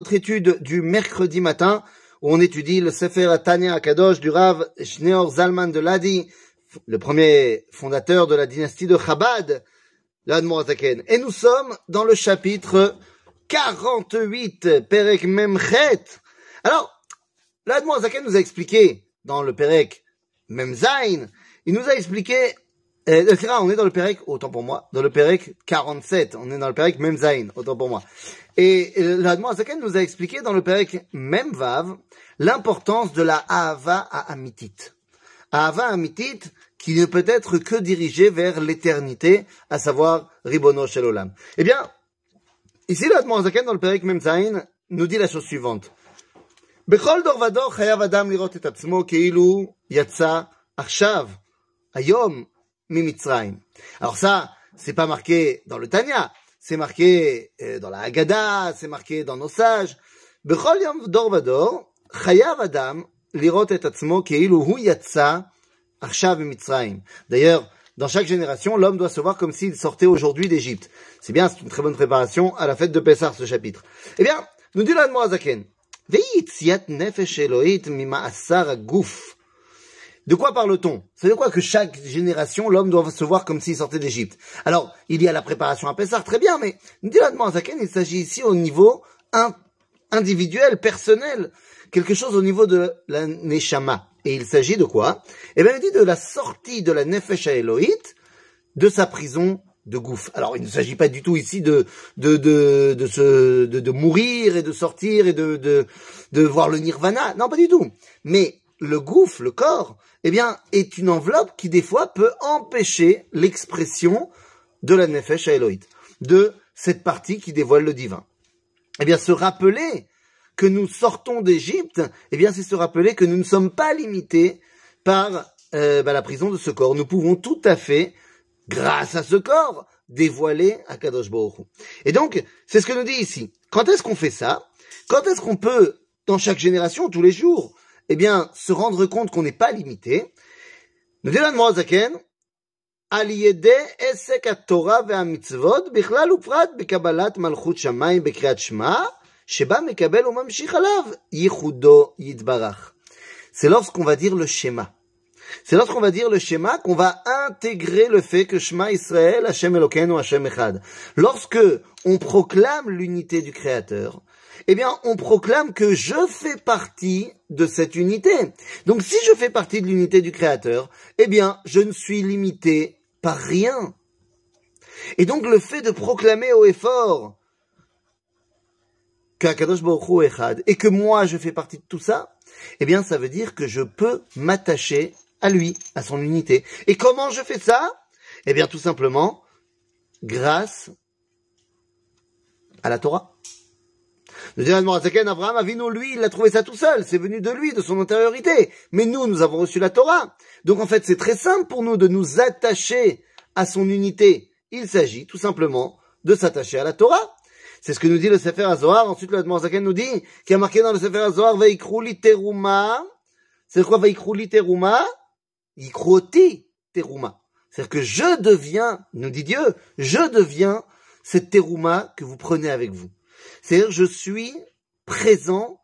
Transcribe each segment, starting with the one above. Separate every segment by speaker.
Speaker 1: notre étude du mercredi matin où on étudie le Sefer Tanya Akadosh du Rav Shneor Zalman de Ladi, le premier fondateur de la dynastie de Chabad, l'Admorazaken. Et nous sommes dans le chapitre 48, Perek Memchet. Alors, l'Admorazaken nous a expliqué dans le Perek Memzain, il nous a expliqué euh, on est dans le Pérec, autant pour moi, dans le Pérec 47, on est dans le Pérec Memzain, autant pour moi. Et l'Admo Azaken nous a expliqué dans le Pérec Memvav l'importance de la Ahava à Amitit. Ahava Amitit qui ne peut être que dirigée vers l'éternité, à savoir Ribono Shel Olam. Eh bien, ici l'Admo Azaken dans le Pérec Memzain nous dit la chose suivante. בכל דור ודור חייב אדם לראות את עצמו כאילו יצא עכשיו, היום, alors ça, c'est pas marqué dans le Tanya, c'est marqué euh, dans la Haggadah, c'est marqué dans nos sages. Bechol yom dor vador, chayav adam lirot et atzmo keilu hu yatsa arshav mitzrayim. D'ailleurs, dans chaque génération, l'homme doit se voir comme s'il sortait aujourd'hui d'Égypte. C'est bien, c'est une très bonne préparation à la fête de Pessah, ce chapitre. Eh bien, nous dit l'Admorazaken, Ve'yitziat nefesh Elohit mima'asar guf. De quoi parle-t-on? C'est de quoi que chaque génération, l'homme doit se voir comme s'il sortait d'Égypte? Alors, il y a la préparation à Pessah, très bien, mais il s'agit ici au niveau individuel, personnel, quelque chose au niveau de la Neshama. Et il s'agit de quoi? Eh bien, il dit de la sortie de la Nefesh Elohit de sa prison de gouffre. Alors, il ne s'agit pas du tout ici de de de de, se, de, de mourir et de sortir et de, de de voir le nirvana. Non, pas du tout. Mais le gouffre, le corps, eh bien, est une enveloppe qui des fois peut empêcher l'expression de la nefesh Elohit, de cette partie qui dévoile le divin. Eh bien, se rappeler que nous sortons d'Égypte, eh bien, c'est se rappeler que nous ne sommes pas limités par euh, bah, la prison de ce corps. Nous pouvons tout à fait, grâce à ce corps, dévoiler à Kadosh Baruch Et donc, c'est ce que nous dit ici. Quand est-ce qu'on fait ça? Quand est-ce qu'on peut, dans chaque génération, tous les jours, eh bien, se rendre compte qu'on n'est pas limité. Nous dit l'Admorazaken, על ידי עסק התורה והמצוות בכלל ופרט בקבלת מלכות שמיים בקריאת שמע, שבה מקבל וממשיך עליו ייחודו יתברך. C'est lorsqu'on va dire le schéma. C'est lorsqu'on va dire le schéma qu'on va intégrer le fait que Shema Israël, Hashem Elokeinu, Hashem Echad. Lorsque on proclame l'unité du Créateur, eh bien, on proclame que je fais partie de cette unité. Donc, si je fais partie de l'unité du Créateur, eh bien, je ne suis limité par rien. Et donc, le fait de proclamer haut et fort qu'Akadosh Baruch Echad et que moi, je fais partie de tout ça, eh bien, ça veut dire que je peux m'attacher à lui, à son unité. Et comment je fais ça? Eh bien, tout simplement, grâce à la Torah. Le dit Abraham Avinu, lui, il a trouvé ça tout seul. C'est venu de lui, de son intériorité. Mais nous, nous avons reçu la Torah. Donc en fait, c'est très simple pour nous de nous attacher à son unité. Il s'agit tout simplement de s'attacher à la Torah. C'est ce que nous dit le Sefer HaZohar. Ensuite, le Zaken nous dit, qui a marqué dans le Sefer HaZohar, Vaikruli teruma. C'est quoi Vaikruli teruma? Yikroti teruma. C'est-à-dire que je deviens, nous dit Dieu, je deviens cette teruma que vous prenez avec vous. C'est-à-dire, je suis présent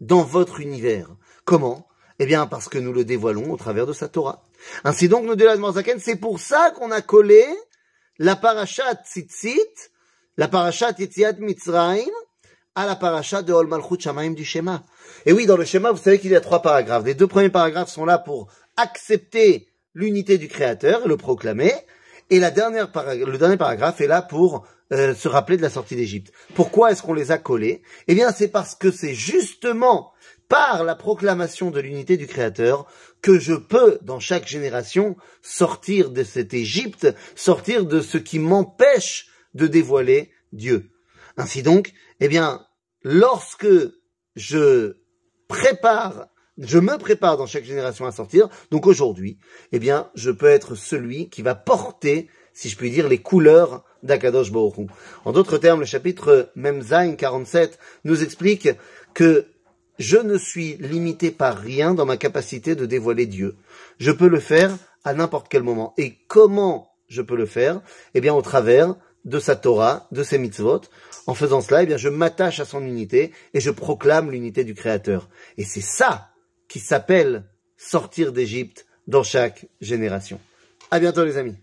Speaker 1: dans votre univers. Comment? Eh bien, parce que nous le dévoilons au travers de sa Torah. Ainsi donc, nous dit la Zaken, c'est pour ça qu'on a collé la parashat Tzitzit, la parashat Yetziat Mitzrayim, à la parashat de Ol Malchut du Shema. Et oui, dans le Shema, vous savez qu'il y a trois paragraphes. Les deux premiers paragraphes sont là pour accepter l'unité du Créateur le proclamer. Et la dernière le dernier paragraphe est là pour euh, se rappeler de la sortie d'Égypte. Pourquoi est-ce qu'on les a collés? Eh bien, c'est parce que c'est justement par la proclamation de l'unité du Créateur que je peux, dans chaque génération, sortir de cette Égypte, sortir de ce qui m'empêche de dévoiler Dieu. Ainsi donc, eh bien, lorsque je prépare je me prépare dans chaque génération à sortir. Donc aujourd'hui, eh bien, je peux être celui qui va porter, si je puis dire, les couleurs d'Akadosh Baruch En d'autres termes, le chapitre Memzain 47 nous explique que je ne suis limité par rien dans ma capacité de dévoiler Dieu. Je peux le faire à n'importe quel moment. Et comment je peux le faire? Eh bien, au travers de sa Torah, de ses mitzvot, En faisant cela, eh bien, je m'attache à son unité et je proclame l'unité du Créateur. Et c'est ça qui s'appelle sortir d'Égypte dans chaque génération. À bientôt les amis.